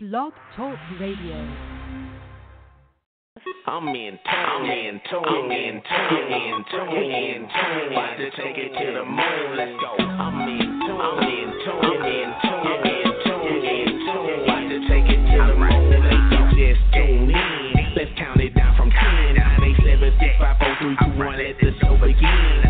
Blog Talk Radio. I'm in tune, I'm in tune, I'm in tune, in tune, in tune. To take it to the moon, let's go. I'm in tune, I'm in tune, I'm in tune, I'm in tune, in tune. About to take it to the moon, let's go. Just tune in, let's count it down from 10, 9, 8, 7, 6, 5, 4, 3, 2, 1, let the show begin.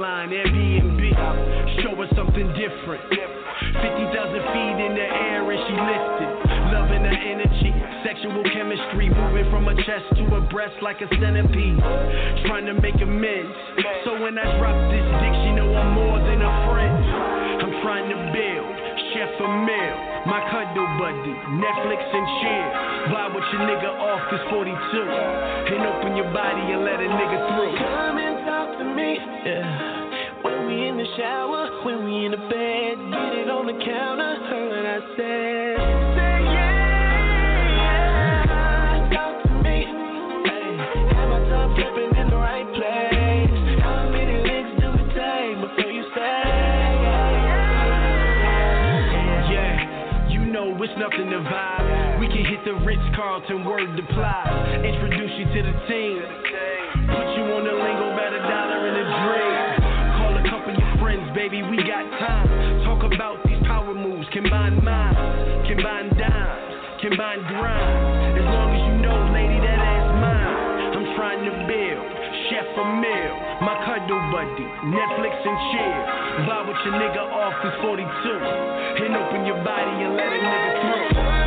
Airbnb. Show her something different. 50,000 feet in the air and she lifted. Loving her energy, sexual chemistry. Moving from her chest to her breast like a centipede. Trying to make amends. So when I drop this dick, she know I'm more than a friend. I'm trying to build. Chef a meal, my cuddle buddy, Netflix and chill. Vibe with your nigga off this 42. And open your body and let a nigga through. Me, yeah. When we in the shower, when we in the bed, get it on the counter, heard what I said. Say yeah. Talk to me. Have my flipping in the right place. How many do before you say? Yeah, you know it's nothing to vibe. We can hit the Ritz Carlton word to applies. Introduce you to the team. Baby, we got time. Talk about these power moves, combine minds, combine dimes, combine grind. As long as you know, lady, that ass mine. I'm trying to build. Chef a meal, my cuddle buddy, Netflix and chill. Vibe with your nigga off this 42. And open your body and let a nigga through.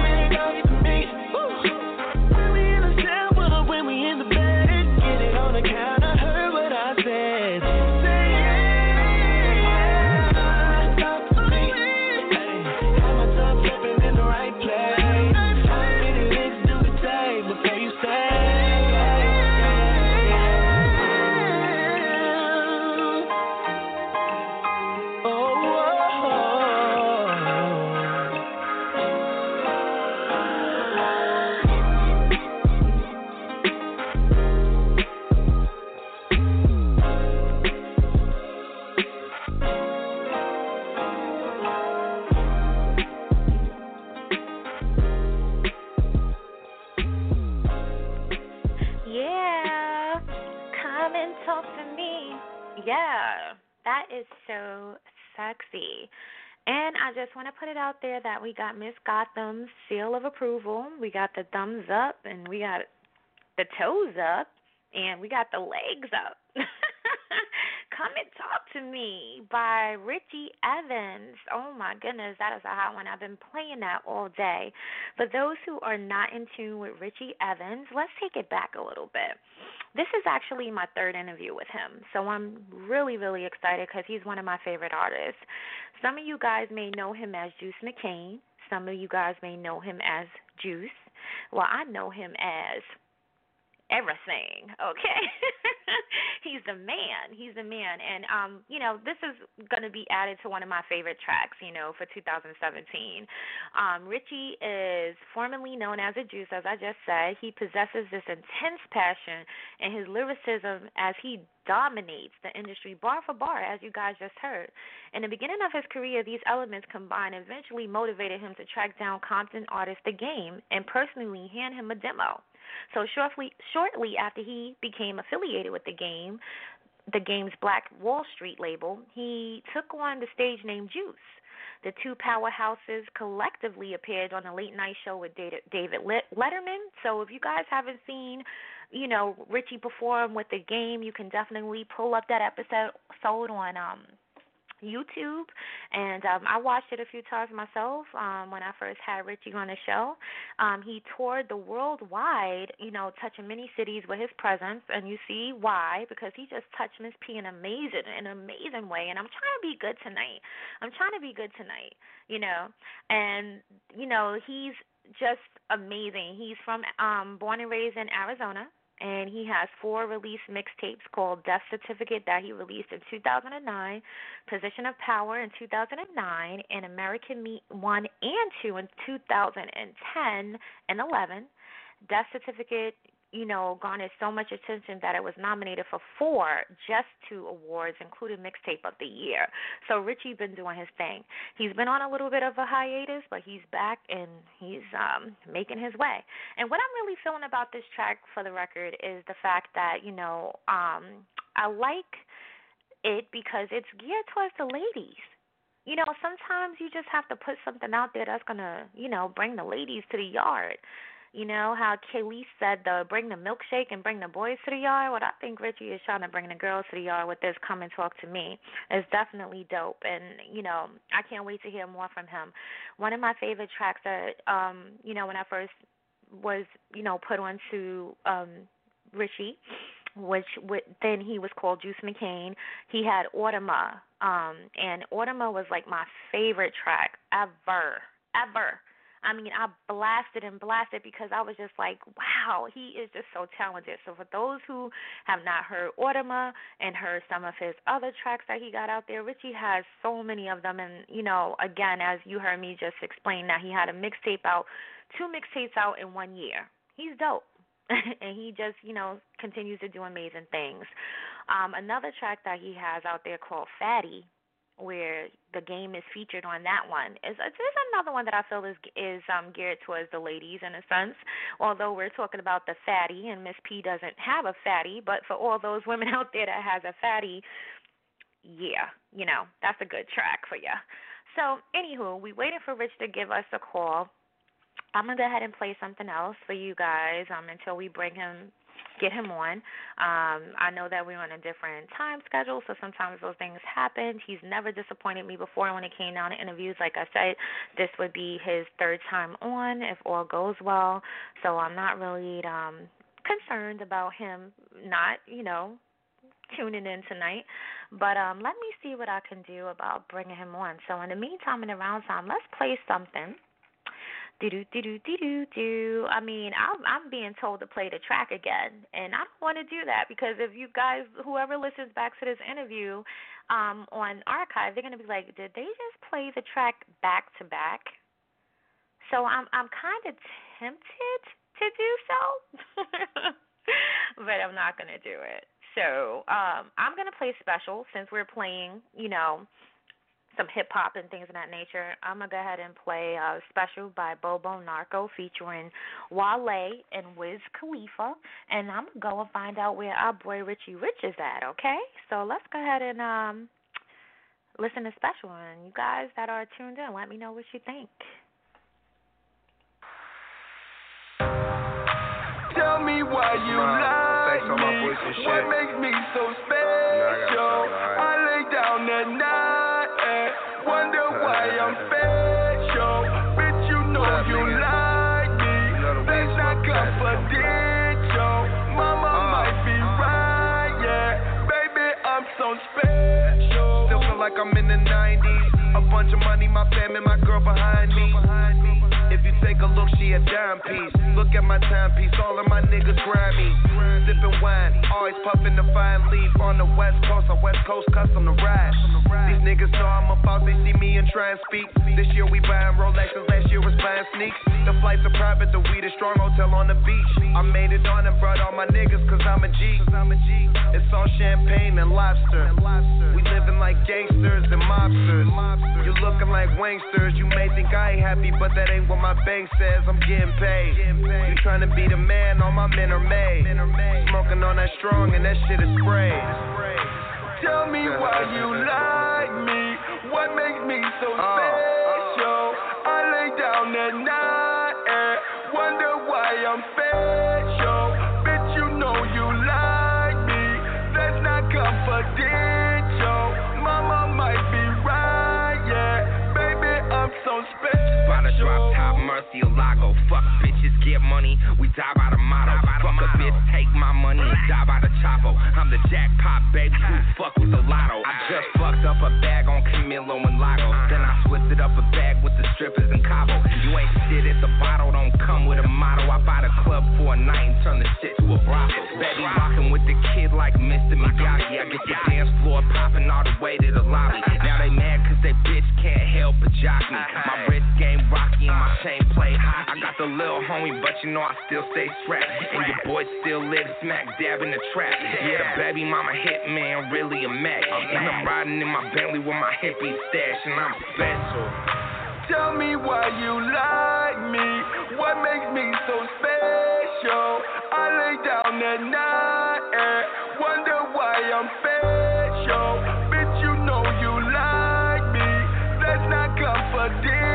So sexy. And I just want to put it out there that we got Miss Gotham's seal of approval. We got the thumbs up, and we got the toes up, and we got the legs up. Come and Talk to Me by Richie Evans. Oh my goodness, that is a hot one. I've been playing that all day. For those who are not in tune with Richie Evans, let's take it back a little bit. This is actually my third interview with him, so I'm really, really excited because he's one of my favorite artists. Some of you guys may know him as Juice McCain. Some of you guys may know him as Juice. Well, I know him as everything. Okay, he's the man. He's the man, and um, you know, this is going to be added to one of my favorite tracks. You know, for 2017. Um, Richie is formerly known as a Juice, as I just said. He possesses this intense passion, and his lyricism as he dominates the industry bar for bar, as you guys just heard. In the beginning of his career, these elements combined eventually motivated him to track down Compton artist The Game and personally hand him a demo. So shortly, shortly after he became affiliated with the game, the game's Black Wall Street label, he took on the stage name Juice. The two powerhouses collectively appeared on a late night show with David Letterman. So if you guys haven't seen, you know, Richie perform with the game, you can definitely pull up that episode Sold on um YouTube, and um, I watched it a few times myself um, when I first had Richie on the show. Um, he toured the worldwide, you know, touching many cities with his presence, and you see why because he just touched Miss P in amazing, in an amazing way. And I'm trying to be good tonight. I'm trying to be good tonight, you know, and you know he's just amazing. He's from um, born and raised in Arizona and he has four released mixtapes called Death Certificate that he released in 2009, Position of Power in 2009, and American Me 1 and 2 in 2010 and 11. Death Certificate you know, garnered so much attention that it was nominated for four just two awards, including Mixtape of the Year. So Richie been doing his thing. He's been on a little bit of a hiatus, but he's back and he's um making his way. And what I'm really feeling about this track for the record is the fact that, you know, um I like it because it's geared towards the ladies you know, sometimes you just have to put something out there that's gonna, you know, bring the ladies to the yard. You know how Kelis said the bring the milkshake and bring the boys to the yard. What I think Richie is trying to bring the girls to the yard with this "Come and Talk to Me" is definitely dope, and you know I can't wait to hear more from him. One of my favorite tracks that um you know when I first was you know put onto um Richie which w- then he was called Juice McCain. He had Automa, um, and Automa was like my favorite track ever, ever. I mean, I blasted and blasted because I was just like, wow, he is just so talented. So for those who have not heard Automa and heard some of his other tracks that he got out there, Richie has so many of them. And you know, again, as you heard me just explain, that he had a mixtape out, two mixtapes out in one year. He's dope. and he just, you know, continues to do amazing things. Um, another track that he has out there called Fatty where the game is featured on that one is there's another one that I feel is is um geared towards the ladies in a sense. Although we're talking about the fatty and Miss P doesn't have a fatty, but for all those women out there that has a fatty, yeah, you know, that's a good track for you. So, anywho, we waited for Rich to give us a call. I'm gonna go ahead and play something else for you guys um until we bring him get him on. Um, I know that we're on a different time schedule, so sometimes those things happen. He's never disappointed me before when it came down to interviews. Like I said, this would be his third time on if all goes well. So I'm not really um concerned about him not, you know, tuning in tonight. But um let me see what I can do about bringing him on. So in the meantime, in the round time, let's play something do do do do do. I mean, I'm I'm being told to play the track again, and I don't want to do that because if you guys, whoever listens back to this interview, um, on archive, they're gonna be like, did they just play the track back to back? So I'm I'm kind of tempted to do so, but I'm not gonna do it. So um, I'm gonna play special since we're playing, you know, some hip hop and things of that nature, I'm gonna go ahead and play a special by Bobo Narco featuring Wale and Wiz Khalifa, and I'm gonna go and find out where our boy Richie Rich is at. Okay, so let's go ahead and um listen to special, and you guys that are tuned in, let me know what you think. Tell me why you like me. What makes me so special? I lay down at night and wonder why I'm special. Bitch, you know you like me. That's not confidential. Mama uh, might be uh. right, yeah. Baby, I'm so special. Still feel like I'm in the 90s. A bunch of money, my fam, and my girl behind me. If you take a look, she a dime piece. Look at my timepiece, all of my niggas grimy. Sipping wine, always puffing the fine leaf. On the west coast, a west coast custom to ride. These niggas know I'm about, they see me and try and speak. This year we buying Rolexes, last year was buying sneaks. The flights are private, the weed is strong, hotel on the beach. I made it on and brought all my niggas, cause I'm a G. It's all champagne and lobster. We living like gangsters and mobsters. You looking like wangsters, you may think I ain't happy, but that ain't what my bank says. I'm getting paid. You trying to be the man, all my men are made. Smoking on that strong and that shit is sprayed. Tell me why you like me. What makes me so uh, uh. special? I lay down at night and wonder why I'm special. Bitch, you know you like me. That's not confidential. Mama might be right, yeah. Baby, I'm so special. Drop top, or Lago. Fuck bitches, get money. We die by the motto. Fuck a bitch, take my money and die by the choppo. I'm the jackpot, baby. Who fuck with the lotto? I just fucked up a bag on Camilo and Lago. Then I switched it up a bag with the strippers in Cabo. You ain't shit at the bottle, don't come with a motto. I buy the club for a night and turn the shit to a brothel. Baby, rocking with the kid like Mr. Miyagi. I get the dance floor popping all the way to the lobby. Now they mad cause they bitch can't help but jock me. My wrist game rocky and my chain play high. I got the little homie, but you know I still stay strapped. And your boy still live smack dab in the trap. Yeah, baby mama hit man, really a Mac. And I'm riding in my Bentley with my hippie stash, and I'm special. Tell me why you like me. What makes me so special? I lay down at night and wonder why I'm special. Bitch, you know you like me. That's not confidential.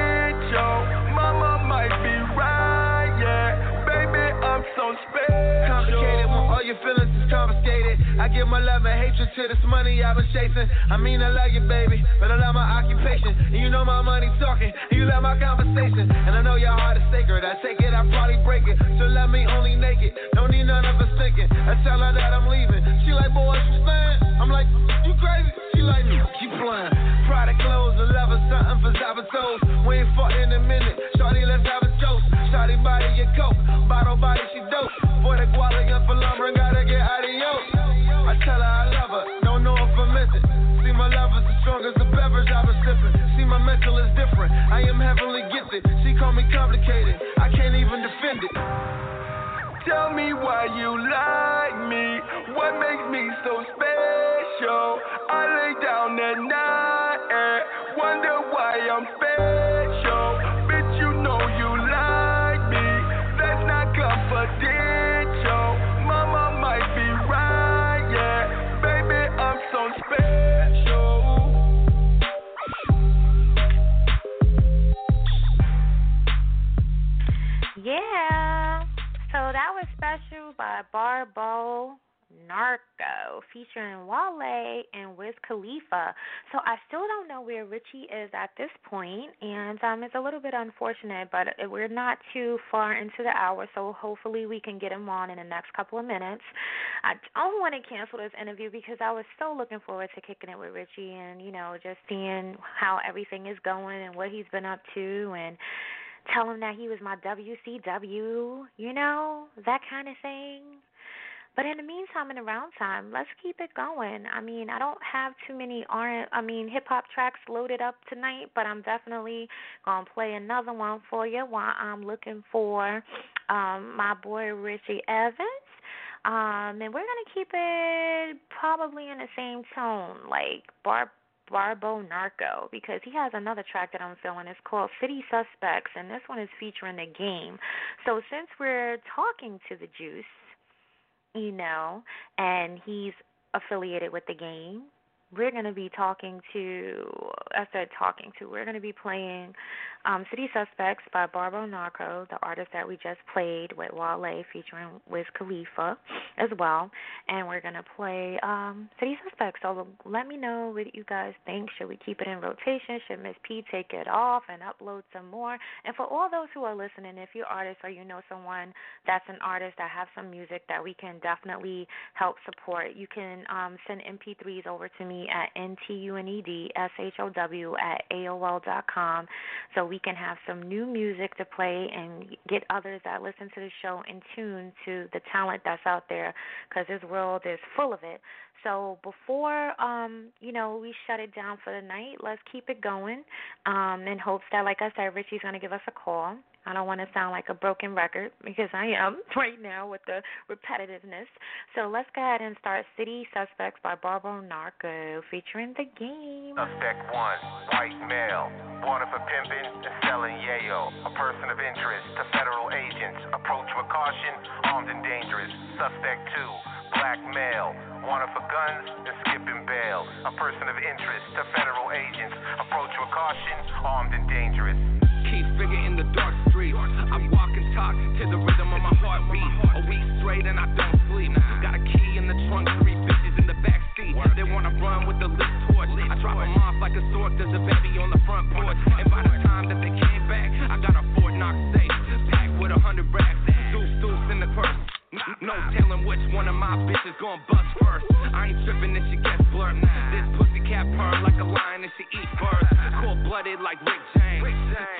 Mama might be right, yeah. Baby, I'm so special. Complicated all your feelings confiscated. I give my love and hatred to this money I've been chasing. I mean, I love you, baby, but I love my occupation. And you know my money talking, and you love my conversation. And I know your heart is sacred. I take it, I probably break it. So let me only naked. Don't need none of us thinking. I tell her that I'm leaving. She like, boy, what you saying? I'm like, you crazy? She like, keep playing. Product clothes and leather, something for Zapatos. We ain't fought in a minute. Shorty, let's have a toast. Shorty body your coke. Bottle body, she dope. For the quality and for See is different. I am heavenly gifted. She call me complicated. I can't even defend it. Tell me why you like me. What makes me so special? I lay down at night and wonder why I'm special. Featuring Wale and Wiz Khalifa. So I still don't know where Richie is at this point, and um, it's a little bit unfortunate, but we're not too far into the hour, so hopefully we can get him on in the next couple of minutes. I don't want to cancel this interview because I was so looking forward to kicking it with Richie and you know just seeing how everything is going and what he's been up to and tell him that he was my WCW, you know, that kind of thing. But in the meantime, in the round time, let's keep it going. I mean, I don't have too many R I mean hip hop tracks loaded up tonight, but I'm definitely gonna play another one for you while I'm looking for um my boy Richie Evans. Um, and we're gonna keep it probably in the same tone, like bar Barbo Narco because he has another track that I'm feeling. It's called City Suspects, and this one is featuring the game. So since we're talking to the Juice, you know, and he's affiliated with the game, we're going to be talking to, I said talking to, we're going to be playing um, City Suspects by Barbo Narco, the artist that we just played with Wale featuring Wiz Khalifa as well. And we're going to play um, City Suspects. So let me know what you guys think. Should we keep it in rotation? Should Miss P take it off and upload some more? And for all those who are listening, if you're artists or you know someone that's an artist that have some music that we can definitely help support, you can um, send MP3s over to me at ntunedshow at aol dot com so we can have some new music to play and get others that listen to the show in tune to the talent that's out there because this world is full of it. So before um, you know, we shut it down for the night, let's keep it going. Um, in hopes that like I said, Richie's gonna give us a call. I don't want to sound like a broken record because I am right now with the repetitiveness. So let's go ahead and start City Suspects by Barbara Narco featuring the game. Suspect one, white male, wanted for pimping and selling yayo. A person of interest to federal agents. Approach with caution, armed and dangerous. Suspect two, black male, wanted for guns and skipping bail. A person of interest to federal agents. Approach with caution, armed and dangerous. Key figure in the dark streets. I to the rhythm of my heartbeat. A week straight and I don't sleep. Got a key in the trunk, three bitches in the back seat. They wanna run with the lit torch. I drop them off like a sword. There's a baby on the front porch. And by the time that they came back, I got a Fort Knox safe packed with a hundred racks. Deuce, deuce in the purse. No telling which one of my bitches gon' bust first. I ain't tripping if she gets blurred. This pussy cat purr like a lion and she eat birds. Cold blooded like Rick James.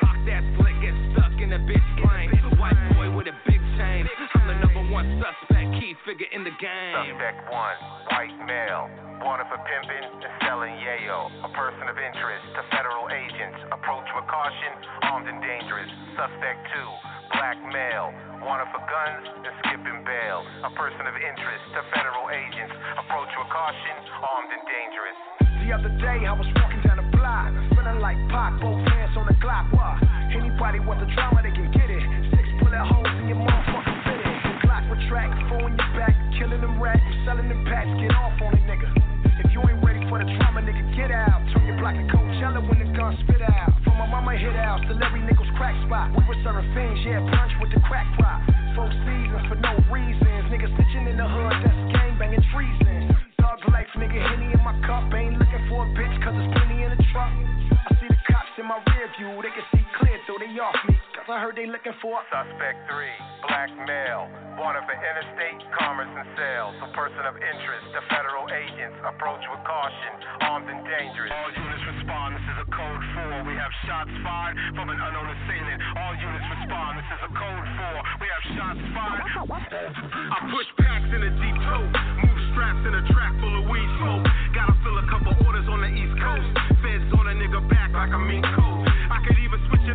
Key figure in the game. Suspect one, white male, wanted for pimping and selling yayo. A person of interest to federal agents. Approach with caution, armed and dangerous. Suspect two, black male, wanted for guns and skipping bail. A person of interest to federal agents. Approach with caution, armed and dangerous. The other day I was walking down the block, feeling like Pac, both hands on the Glock. What? Anybody want the drama, they can get it. Six bullet holes in your motherfucking fitted. Glock retract, killing them rats, selling them packs, get off on it, nigga. If you ain't ready for the trauma, nigga, get out. Turn your block to Coachella when the gun spit out. From my mama hit out, till every nigga's crack spot. We were serving fiends, yeah, punch with the crack prop. Four seasons for no reasons. Niggas stitching in the hood, that's gang banging treason. Thug life, nigga, Henny in my cup. Ain't looking for a bitch, cause there's plenty in the truck. I see the cops in my rear view, they can see I heard they looking for Suspect three, black male, wanted for interstate commerce and sales. A person of interest to federal agents. Approach with caution, armed and dangerous. All units respond. This is a code four. We have shots fired from an unknown assailant. All units respond. This is a code four. We have shots fired. I push packs in a deep tote. Move straps in a track full of weed smoke. Gotta fill a couple orders on the East Coast. Feds on a nigga back like a mink coat.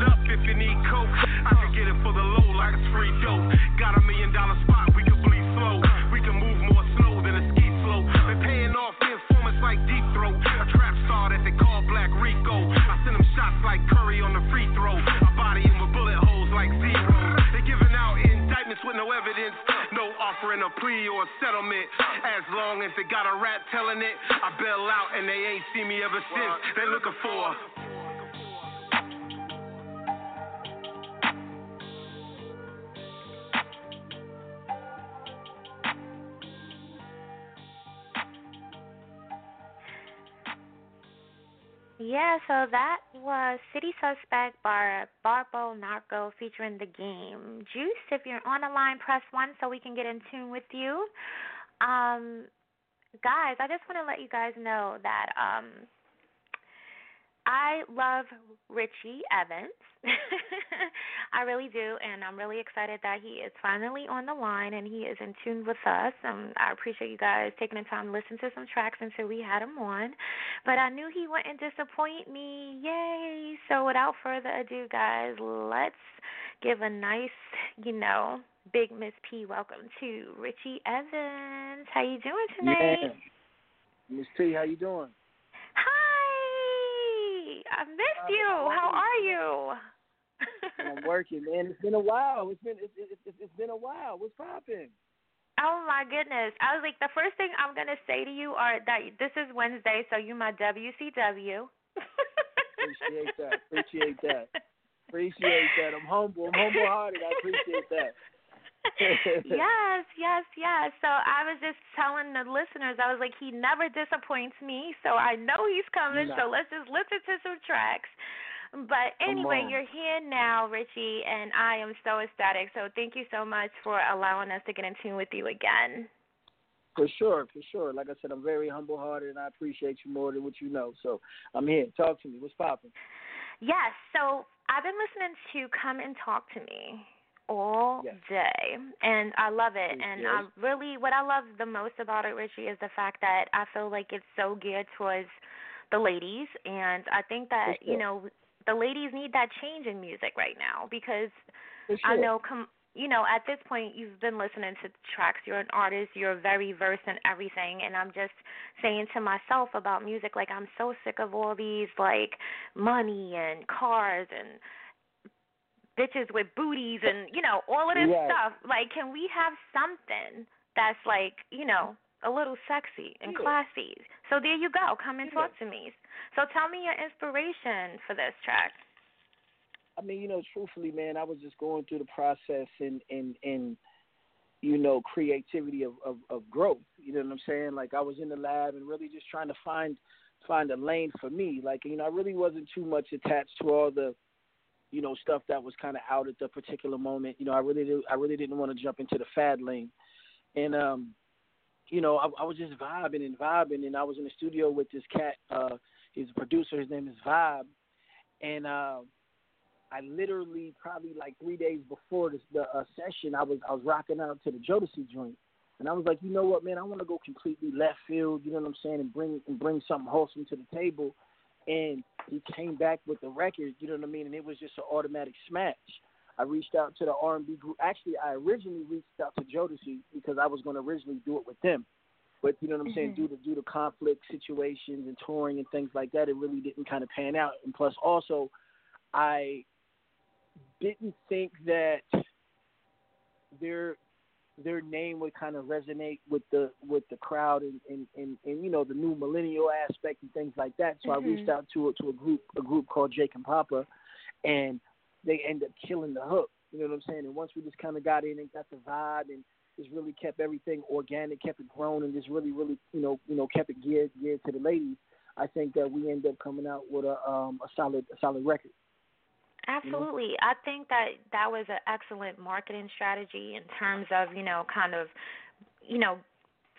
Up if you need coke. I can get it for the low like it's free dope. Got a million dollar spot. We can bleed slow. We can move more slow than a ski slope. Been paying off the informants like deep throat. A trap star that they call Black Rico. I send them shots like Curry on the free throw. I body him with bullet holes like zero. They giving out indictments with no evidence. No offering a plea or a settlement. As long as they got a rat telling it, I bail out and they ain't seen me ever since. They looking for. Yeah, so that was City Suspect by Barbo Narco featuring the game. Juice, if you're on the line, press one so we can get in tune with you. Um, guys, I just want to let you guys know that um, I love Richie Evans. I really do, and I'm really excited that he is finally on the line and he is in tune with us. Um, I appreciate you guys taking the time to listen to some tracks until we had him on. But I knew he wouldn't disappoint me. Yay! So without further ado, guys, let's give a nice, you know, big Miss P welcome to Richie Evans. How you doing tonight? Yeah. Miss T, how you doing? Hi, I missed uh, you. How are you? I'm working, man. It's been a while. It's been it's, it's, it's been a while. What's popping? Oh my goodness! I was like, the first thing I'm gonna say to you are that this is Wednesday, so you my WCW. appreciate that. Appreciate that. Appreciate that. I'm humble. I'm humble hearted. I appreciate that. yes, yes, yes. So I was just telling the listeners, I was like, he never disappoints me, so I know he's coming. So let's just listen to some tracks. But anyway, you're here now, Richie, and I am so ecstatic. So thank you so much for allowing us to get in tune with you again. For sure, for sure. Like I said, I'm very humble hearted and I appreciate you more than what you know. So I'm here. Talk to me. What's popping? Yes. So I've been listening to Come and Talk to Me all yes. day and I love it and yes. I really what I love the most about it Richie is the fact that I feel like it's so geared towards the ladies and I think that sure. you know the ladies need that change in music right now because sure. I know come you know at this point you've been listening to tracks you're an artist you're very versed in everything and I'm just saying to myself about music like I'm so sick of all these like money and cars and bitches with booties and you know all of this right. stuff like can we have something that's like you know a little sexy and classy so there you go come and talk to me so tell me your inspiration for this track I mean, you know, truthfully, man, I was just going through the process and and and you know, creativity of, of of growth. You know what I'm saying? Like I was in the lab and really just trying to find find a lane for me. Like you know, I really wasn't too much attached to all the you know stuff that was kind of out at the particular moment. You know, I really did, I really didn't want to jump into the fad lane, and um, you know, I, I was just vibing and vibing, and I was in the studio with this cat. Uh, he's a producer. His name is Vibe, and. Uh, I literally probably like three days before this, the uh, session, I was I was rocking out to the Jodeci joint, and I was like, you know what, man, I want to go completely left field. You know what I'm saying, and bring and bring something wholesome to the table. And he came back with the record. You know what I mean, and it was just an automatic smash. I reached out to the R&B group. Actually, I originally reached out to Jodeci because I was going to originally do it with them. But you know what I'm saying, mm-hmm. due to due to conflict situations and touring and things like that, it really didn't kind of pan out. And plus, also, I didn't think that their their name would kind of resonate with the with the crowd and and, and, and you know the new millennial aspect and things like that. So mm-hmm. I reached out to a, to a group a group called Jake and Papa, and they end up killing the hook. You know what I'm saying? And once we just kind of got in and got the vibe and just really kept everything organic, kept it grown, and just really really you know you know kept it geared geared to the ladies. I think that we end up coming out with a um a solid a solid record. Absolutely. You know? I think that that was an excellent marketing strategy in terms of, you know, kind of, you know,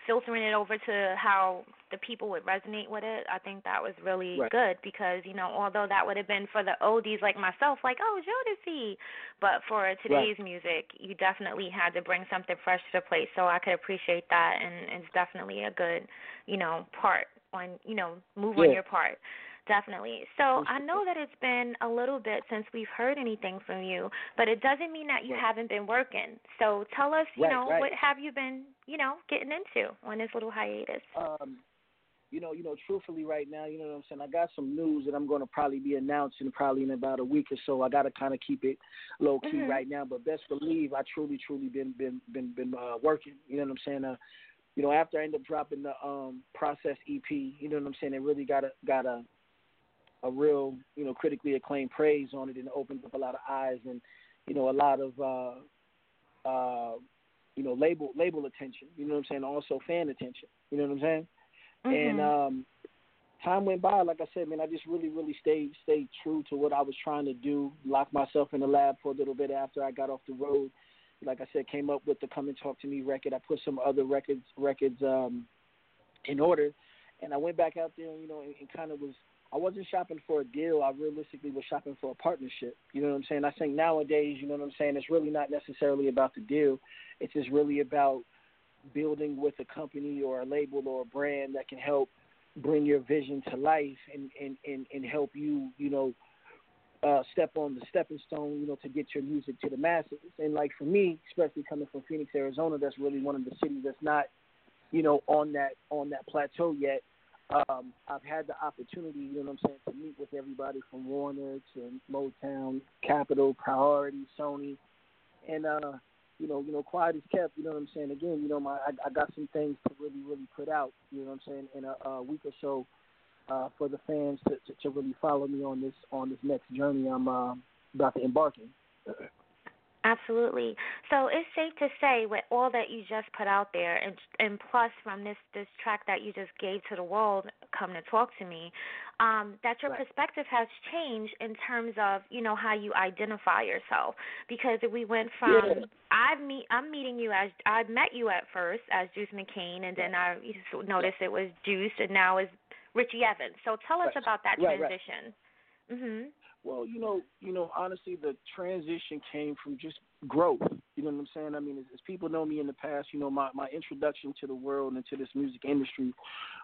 filtering it over to how the people would resonate with it. I think that was really right. good because, you know, although that would have been for the oldies like myself, like, oh, Jodeci. But for today's right. music, you definitely had to bring something fresh to the plate. So I could appreciate that. And it's definitely a good, you know, part on, you know, move yeah. on your part. Definitely. So I know that it's been a little bit since we've heard anything from you, but it doesn't mean that you right. haven't been working. So tell us, you right, know, right. what have you been, you know, getting into on this little hiatus? Um, you know, you know, truthfully, right now, you know what I'm saying. I got some news that I'm going to probably be announcing probably in about a week or so. I got to kind of keep it low key mm-hmm. right now, but best believe I truly, truly been been been been uh, working. You know what I'm saying. Uh, you know, after I end up dropping the um process EP, you know what I'm saying. It really got a got a a real, you know, critically acclaimed praise on it, and it opens up a lot of eyes and, you know, a lot of, uh, uh, you know, label label attention. You know what I'm saying? Also fan attention. You know what I'm saying? Mm-hmm. And um, time went by. Like I said, man, I just really, really stayed stayed true to what I was trying to do. Locked myself in the lab for a little bit after I got off the road. Like I said, came up with the "Come and Talk to Me" record. I put some other records records um, in order, and I went back out there, you know, and, and kind of was I wasn't shopping for a deal. I realistically was shopping for a partnership. You know what I'm saying? I think nowadays, you know what I'm saying, it's really not necessarily about the deal. It's just really about building with a company or a label or a brand that can help bring your vision to life and, and, and, and help you, you know, uh, step on the stepping stone, you know, to get your music to the masses. And like for me, especially coming from Phoenix, Arizona, that's really one of the cities that's not, you know, on that on that plateau yet um, I've had the opportunity, you know what I'm saying, to meet with everybody from Warner to Motown, Capitol, Priority, Sony, and uh, you know, you know, quiet is kept. You know what I'm saying. Again, you know, my I, I got some things to really, really put out. You know what I'm saying in a, a week or so uh, for the fans to, to to really follow me on this on this next journey I'm uh, about to embark in. Absolutely. So it's safe to say, with all that you just put out there, and and plus from this this track that you just gave to the world, "Come to Talk to Me," um, that your Right. perspective has changed in terms of you know how you identify yourself. Because we went from Yeah. I meet I'm meeting you as I met you at first as Juice McCain, and then I noticed it was Juice, and now is Richie Evans. So tell us Right. about that Right, transition. Mhm. Well, you know, you know, honestly, the transition came from just growth. You know what I'm saying? I mean, as, as people know me in the past, you know, my my introduction to the world and to this music industry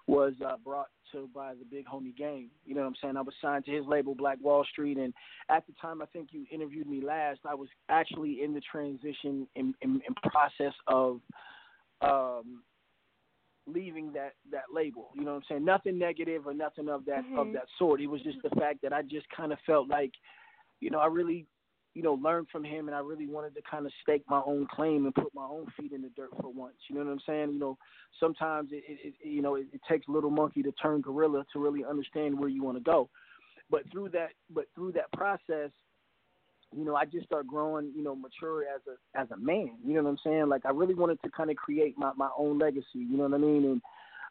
was uh, brought to by the big homie Game. You know what I'm saying? I was signed to his label Black Wall Street, and at the time, I think you interviewed me last. I was actually in the transition in process of um, leaving that that label. You know what I'm saying? Nothing negative or nothing of that of Mhm. that sort. It was just the fact that I just kind of felt like, you know, I really, you know, learned from him, and I really wanted to kind of stake my own claim and put my own feet in the dirt for once. You know what I'm saying? You know, sometimes it, it, it you know it, it takes little monkey to turn gorilla to really understand where you want to go. But through that, but through that process, you know, I just start growing, you know, mature as a as a man. You know what I'm saying? Like I really wanted to kind of create my my own legacy. You know what I mean? And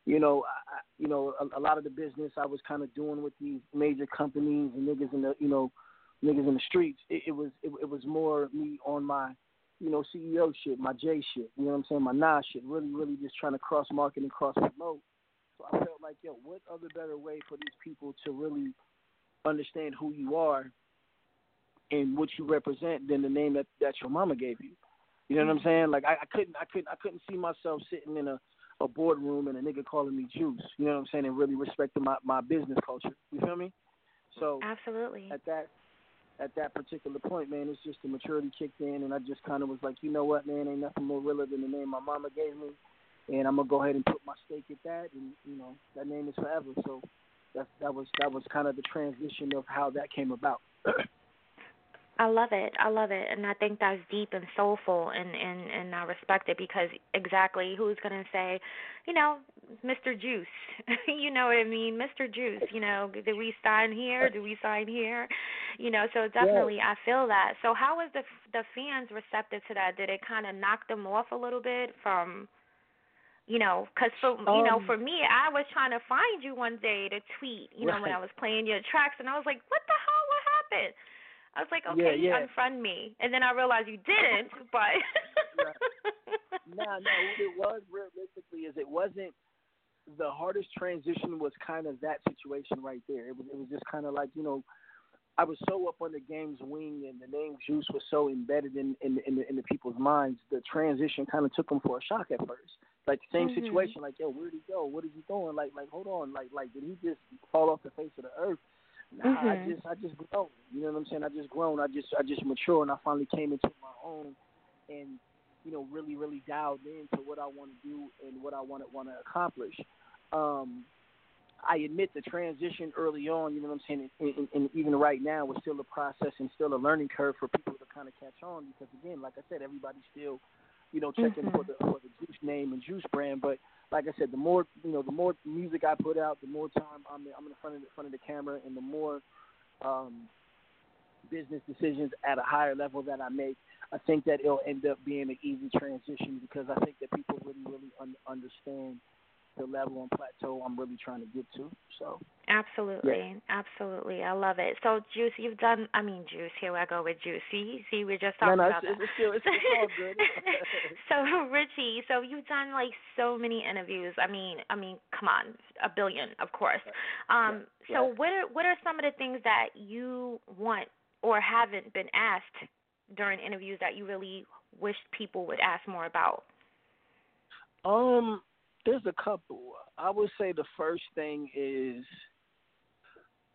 you know, I, you know, a, a lot of the business I was kind of doing with these major companies and niggas in the, you know, niggas in the streets. It, it was it, it was more me on my, you know, CEO shit, my J shit. You know what I'm saying? My Nas shit. Really, really just trying to cross market and cross promote. So I felt like, yo, what other better way for these people to really understand who you are and what you represent than the name that that your mama gave you. You know what I'm mm-hmm. saying? Like I, I couldn't I couldn't I couldn't see myself sitting in a a boardroom and a nigga calling me Juice. You know what I'm saying? And really respecting my my business culture. You feel me? So Absolutely. at that at that particular point, man, it's just the maturity kicked in, and I just kind of was like, you know what, man, ain't nothing more realer than the name my mama gave me, and I'm gonna go ahead and put my stake at that, and you know that name is forever. So that that was that was kind of the transition of how that came about. I love it. I love it, and I think that's deep and soulful, and and and I respect it because exactly who's gonna say, you know, Mr. Juice, you know what I mean, Mr. Juice. You know, do we sign here? Do we sign here? You know, so definitely I feel that. So how was the the fans receptive to that? Did it kind of knock them off a little bit from? You know, because for you know, Um, for me, I was trying to find you one day to tweet. You know, when I was playing your tracks, and I was like, "What the hell? What happened?" I was like, okay, you yeah. unfriend me, and then I realized you didn't. But nah, no, what it was realistically is it wasn't the hardest transition was kind of that situation right there. It was it was just kind of like you know, I was so up on the game's wing, and the name Juice was so embedded in in the, in the, in the people's minds. The transition kind of took them for a shock at first. Like same Mhm. situation, like yo, where'd he go? What is he doing? Like like hold on, like like did he just fall off the face of the earth? Nah, I Mhm. just I just grown. You know what I'm saying? I just grown. I just I just mature, and I finally came into my own, and you know really really dialed into what I want to do and what I want to want to accomplish. Um, I admit the transition early on. You know what I'm saying? And, and, and even right now, it's still a process and still a learning curve for people to kind of catch on because again, like I said, everybody's still you know checking for Mhm. the for the juice name and juice brand, but like I said, the more you know, the more music I put out, the more time I'm I'm in front of the front of the camera, and the more um, business decisions at a higher level that I make. I think that it'll end up being an easy transition because I think that people really really un- understand the level and plateau I'm really trying to get to. So absolutely, absolutely, I love it. So, Juice, you've done. I mean, Juice. Here I go with Juice. See, see, we're just talking no, about it's, that. it's still it's, it's all good. so Richie, so you've done like so many interviews. I mean, I mean, come on, a billion, of course. Um, so Right. what are what are some of the things that you want or haven't been asked during interviews that you really wish people would ask more about? Um, there's a couple. I would say the first thing is,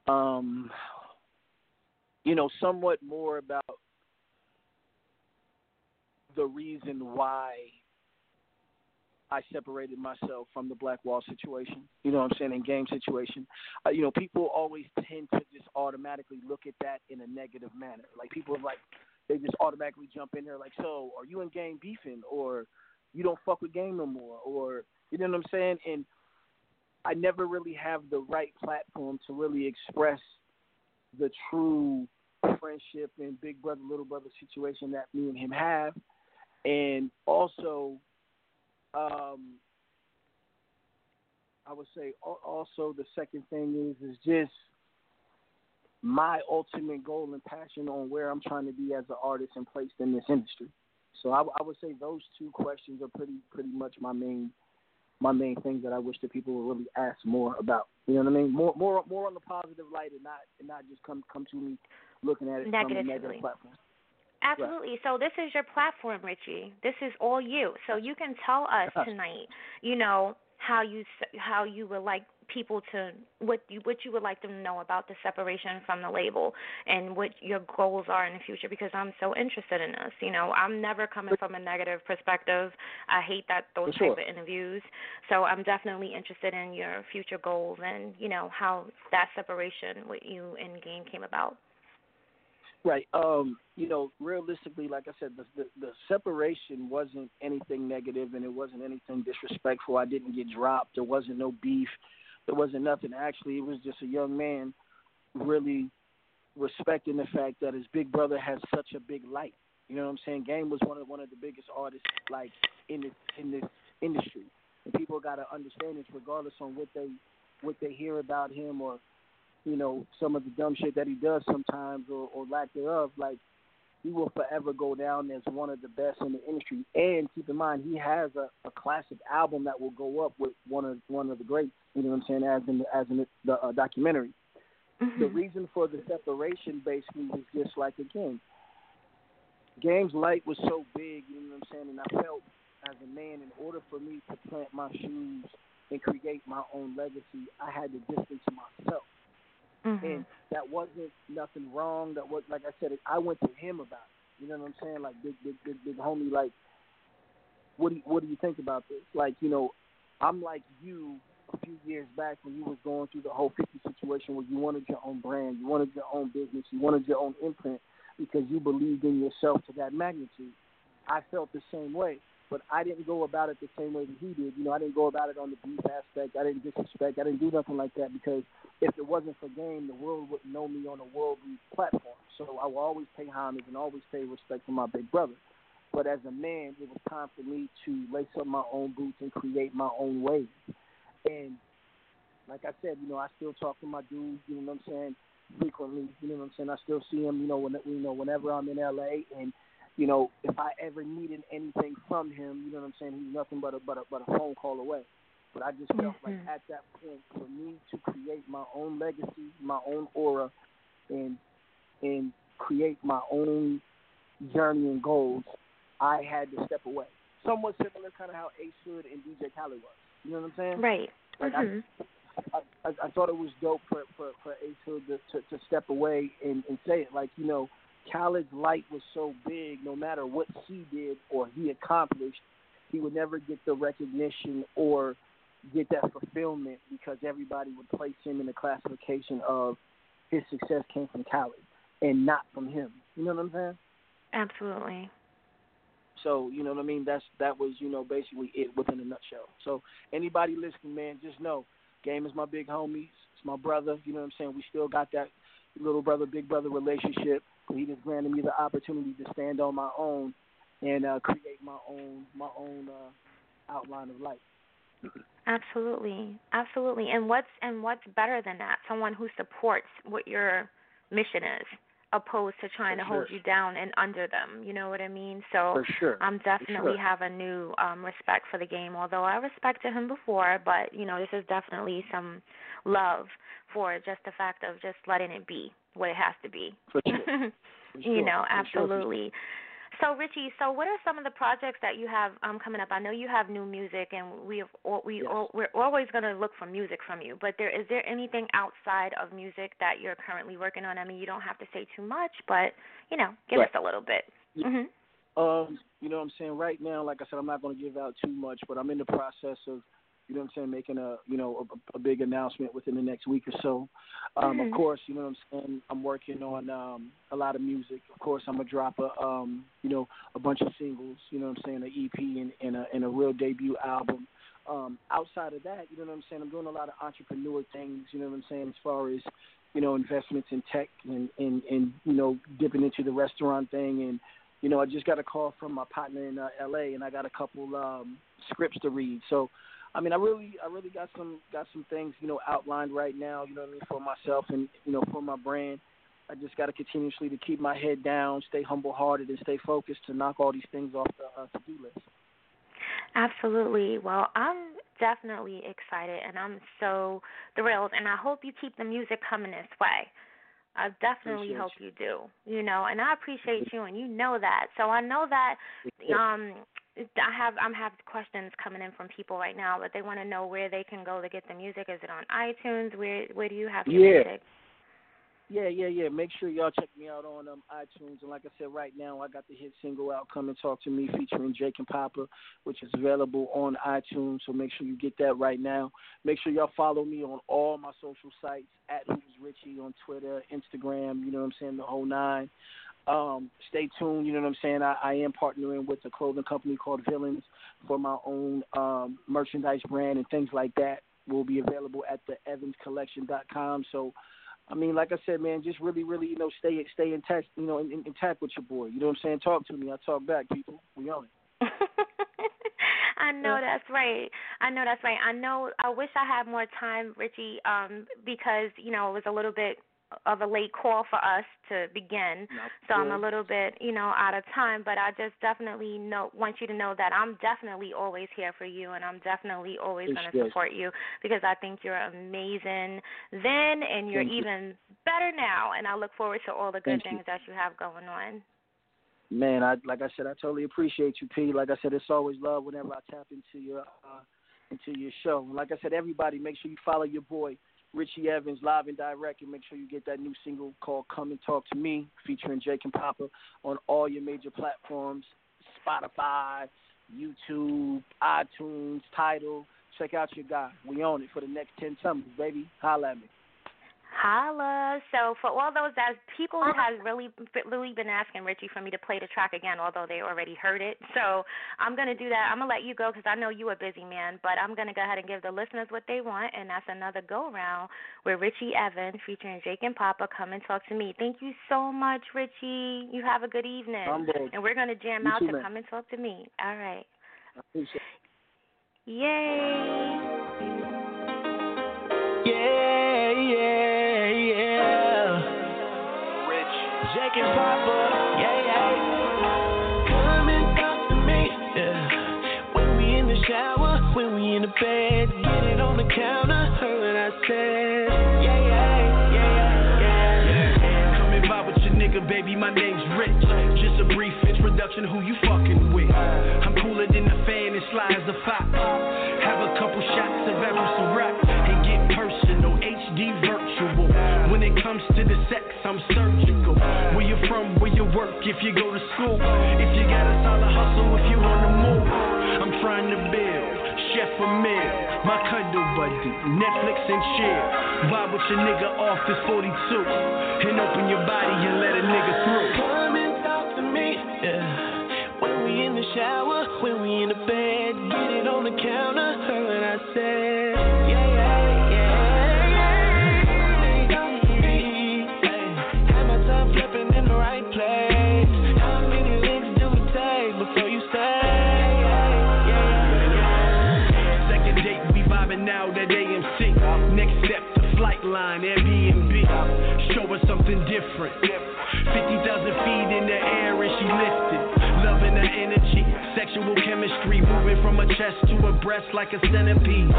um, you know, somewhat more about the reason why I separated myself from the Black Wall situation. You know what I'm saying? In game situation, uh, you know, people always tend to just automatically look at that in a negative manner. Like people are like they just automatically jump in there like, so are you in game beefing or you don't fuck with game no more or you know what I'm saying? And I never really have the right platform to really express the true friendship and big brother little brother situation that me and him have, and also, um, I would say also the second thing is is just my ultimate goal and passion on where I'm trying to be as an artist and placed in this industry. So I, I would say those two questions are pretty pretty much my main my main thing that I wish that people would really ask more about. You know what I mean? More more more on the positive light and not and not just come come to me looking at it from a negative platform. Absolutely. So this is your platform, Richie. This is all you. So you can tell us tonight, you know, how you how you would like people to what you what you would like them to know about the separation from the label and what your goals are in the future because I'm so interested in this. You know, I'm never coming from a negative perspective. I hate that those sure. type of interviews. So I'm definitely interested in your future goals and, you know, how that separation with you and game came about. Right. Um, you know, realistically, like I said, the, the the separation wasn't anything negative and it wasn't anything disrespectful. I didn't get dropped. There wasn't no beef. There wasn't nothing. Actually, it was just a young man really respecting the fact that his big brother has such a big light. You know what I'm saying? Game was one of one of the biggest artists like in this in this industry, and people got to understand this, regardless on what they what they hear about him or you know, some of the dumb shit that he does sometimes or, or lack thereof, like he will forever go down as one of the best in the industry. And keep in mind, he has a, a classic album that will go up with one of one of the greats. You know what I'm saying? As in the, as in the uh, documentary. Mm-hmm. The reason for the separation basically was just like again, Game's light was so big. You know what I'm saying? And I felt as a man, in order for me to plant my shoes and create my own legacy, I had to distance myself. Mm-hmm. And that wasn't nothing wrong. That was like I said, I went to him about it. You know what I'm saying? Like big, big, big, big homie. Like, what do you, what do you think about this? Like, you know, I'm like you a few years back when you was going through the whole 50 situation where you wanted your own brand, you wanted your own business, you wanted your own imprint because you believed in yourself to that magnitude. I felt the same way but I didn't go about it the same way that he did. You know, I didn't go about it on the beef aspect. I didn't disrespect. I didn't do nothing like that because if it wasn't for game, the world wouldn't know me on a worldly platform. So I will always pay homage and always pay respect to my big brother. But as a man, it was time for me to lace up my own boots and create my own way. And like I said, you know, I still talk to my dudes. You know what I'm saying? Frequently, you know what I'm saying. I still see him. You know, when you know whenever I'm in LA and you know, if I ever needed anything from him, you know what I'm saying, he's nothing but a but a but a phone call away. But I just felt mm-hmm. like at that point for me to create my own legacy, my own aura and and create my own journey and goals, I had to step away. Somewhat similar kind of how Ace Hood and DJ Khaled was. You know what I'm saying? Right. Like mm-hmm. I, I, I thought it was dope for for, for Ace Hood to, to to step away and, and say it. Like, you know, Khaled's light was so big, no matter what he did or he accomplished, he would never get the recognition or get that fulfillment because everybody would place him in the classification of his success came from Khaled and not from him. You know what I'm saying? Absolutely. So you know what I mean. That's that was you know basically it within a nutshell. So anybody listening, man, just know, Game is my big homie. It's my brother. You know what I'm saying. We still got that little brother big brother relationship. He just granted me the opportunity to stand on my own and uh, create my own my own uh, outline of life. Absolutely, absolutely. And what's and what's better than that? Someone who supports what your mission is, opposed to trying For to sure. hold you down and under them. You know what I mean? So sure. I'm definitely sure. have a new um respect for the game. Although I respected him before, but you know this is definitely some love for just the fact of just letting it be what it has to be. For sure. For sure. you know, absolutely. So Richie, so what are some of the projects that you have um, coming up? I know you have new music, and we have, we Yes. we're always going to look for music from you. But there is there anything outside of music that you're currently working on? I mean, you don't have to say too much, but you know, give Right. us a little bit. Yeah. hmm Um, you know what I'm saying? Right now, like I said, I'm not going to give out too much, but I'm in the process of, you know what I'm saying, making a, you know, a, a big announcement within the next week or so. Um, Mhm. Of course, you know what I'm saying. I'm working on um, a lot of music. Of course, I'm gonna drop a, um, you know, a bunch of singles. You know what I'm saying, an EP and, and a and a real debut album. Um, outside of that, you know what I'm saying. I'm doing a lot of entrepreneur things. You know what I'm saying, as far as you know, investments in tech and and and you know, dipping into the restaurant thing and you know, I just got a call from my partner in uh, L.A. and I got a couple um, scripts to read. So, I mean, I really, I really got some, got some things, you know, outlined right now. You know what I mean for myself and you know for my brand. I just got to continuously to keep my head down, stay humble-hearted, and stay focused to knock all these things off the uh, to-do list. Absolutely. Well, I'm definitely excited and I'm so thrilled and I hope you keep the music coming this way. I definitely Appreciate hope you do. You know, and I appreciate you and you know that. So I know that um I have I'm have questions coming in from people right now, but they want to know where they can go to get the music. Is it on iTunes? Where where do you have your Yeah. music? Yeah, yeah, yeah. Make sure y'all check me out on um, iTunes. And like I said, right now I got the hit single out, "Come and Talk to Me," featuring Jake and Papa, which is available on iTunes. So make sure you get that right now. Make sure y'all follow me on all my social sites at Who's Richie on Twitter, Instagram. You know what I'm saying, the whole nine. Um, stay tuned. You know what I'm saying. I, I am partnering with a clothing company called Villains for my own um, merchandise brand and things like that. Will be available at the evanscollection.com. So I mean, like I said, man, just really, really, you know, stay stay in touch, you know, in, in, intact with your boy. You know what I'm saying? Talk to me. I talk back, people. We on it. I know that's right. I know that's right. I know I wish I had more time, Richie, um, because, you know, it was a little bit of a late call for us to begin. So I'm a little bit, you know, out of time, but I just definitely know want you to know that I'm definitely always here for you and I'm definitely always going to support you because I think you're amazing then and you're Thank you. even better now and I look forward to all the good Thank you. things that you have going on. Man, I like I said, I totally appreciate you, P. Like I said, it's always love whenever I tap into your uh, into your show. Like I said, everybody, make sure you follow your boy Richie Evans live and direct, and make sure you get that new single called "Come and Talk to Me" featuring Jake and Papa on all your major platforms: Spotify, YouTube, iTunes, Tidal. Check out your guy. We own it for the next ten summers, baby. Holla at me. Holla. So for all those that people who have really really been asking Richie for me to play the track again, although they already heard it. So I'm gonna do that. I'm gonna let you go because I know you a busy man, but I'm gonna go ahead and give the listeners what they want, and that's another go round with Richie Evans featuring Jake and Papa. Come and talk to me. Thank you so much, Richie. You have a good evening, Humble. and we're gonna jam You out too, to man. come and talk to me. All right. Appreciate Yay. Yeah, yeah, Come and talk to me. Yeah. When we in the shower, when we in the bed, get it on the counter. Heard what I said. Yeah, yeah, yeah, yeah. Come and vibe with your nigga, baby. My name's Rich. Just a brief introduction, who you fucking with? I'm cooler than the fan and as a fox. Comes to the sex, I'm surgical. Where you from, where you work, if you go to school. If you got a solid hustle, if you the move. I'm trying to build, chef a meal, my cuddle buddy, Netflix and chill. Vibe with your nigga off this 42. And open your body and let a nigga through. Come and talk to me. Yeah. When we in the shower, when we in the bed, get it on the counter. Heard what I said. Something different. 50,000 feet in the air and she lifted. Loving her energy, sexual chemistry. Moving from her chest to her breast like a centipede.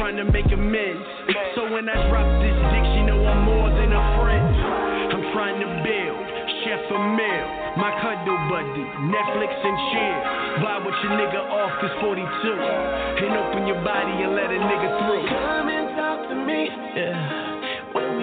Trying to make amends. So when I drop this dick, she know I'm more than a friend. I'm trying to build, chef a meal. My cuddle buddy, Netflix and chill. Vibe with your nigga off this 42. And open your body and let a nigga through. Come and talk to me. Yeah.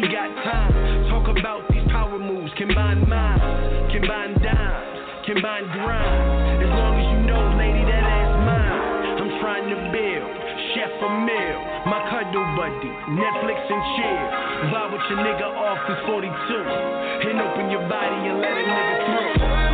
we got time. Talk about these power moves, combine minds, combine dimes, combine grind. As long as you know, lady, that ass mine. I'm trying to build, chef a meal, my cuddle buddy, Netflix and chill. Vibe with your nigga off this 42, and open your body and let a nigga through.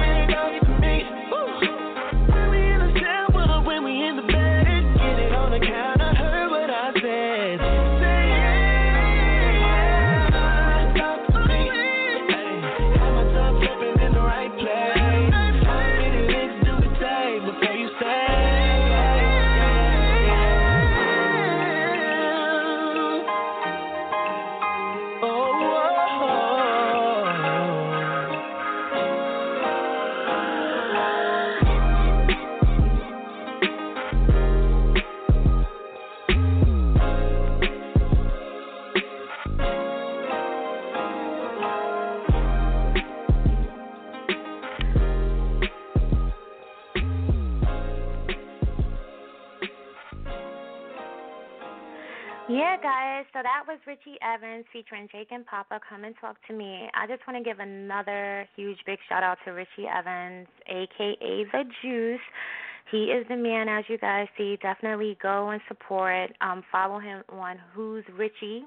Yeah, guys. So that was Richie Evans featuring Jake and Papa. Come and talk to me. I just want to give another huge big shout out to Richie Evans, aka the Juice. He is the man, as you guys see. Definitely go and support. Um, follow him on Who's Richie.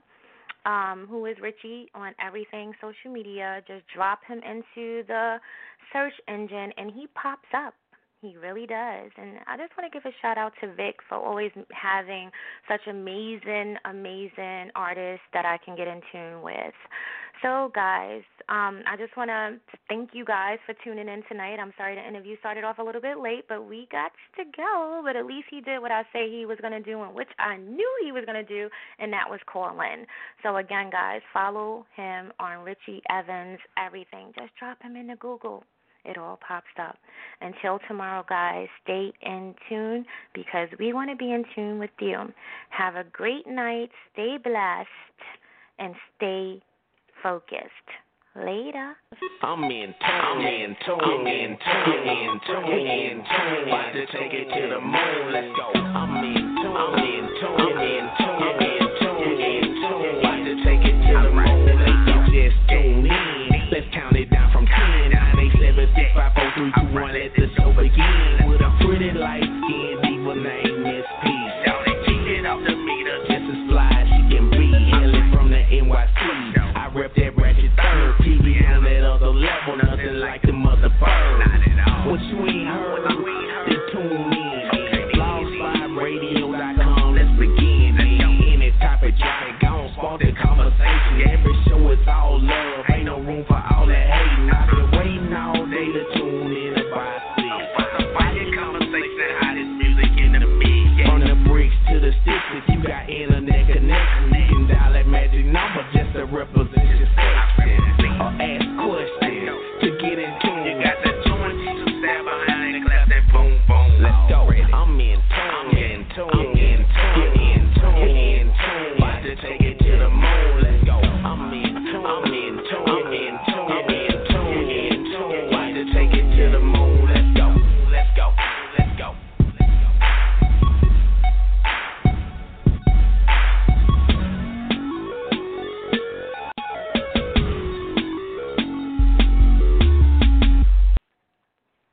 Um, who is Richie on everything social media? Just drop him into the search engine, and he pops up. He really does. And I just want to give a shout out to Vic for always having such amazing, amazing artists that I can get in tune with. So, guys, um, I just want to thank you guys for tuning in tonight. I'm sorry the interview started off a little bit late, but we got to go. But at least he did what I say he was going to do, and which I knew he was going to do, and that was call in. So, again, guys, follow him on Richie Evans, everything. Just drop him into Google it all pops up. Until tomorrow, guys, stay in tune because we want to be in tune with you. Have a great night, stay blessed, and stay focused. Later. I'm in tune, I'm in tune, I'm in tune, I'm in tune, I'm in tune. About to take it to the moon. Let's go. I'm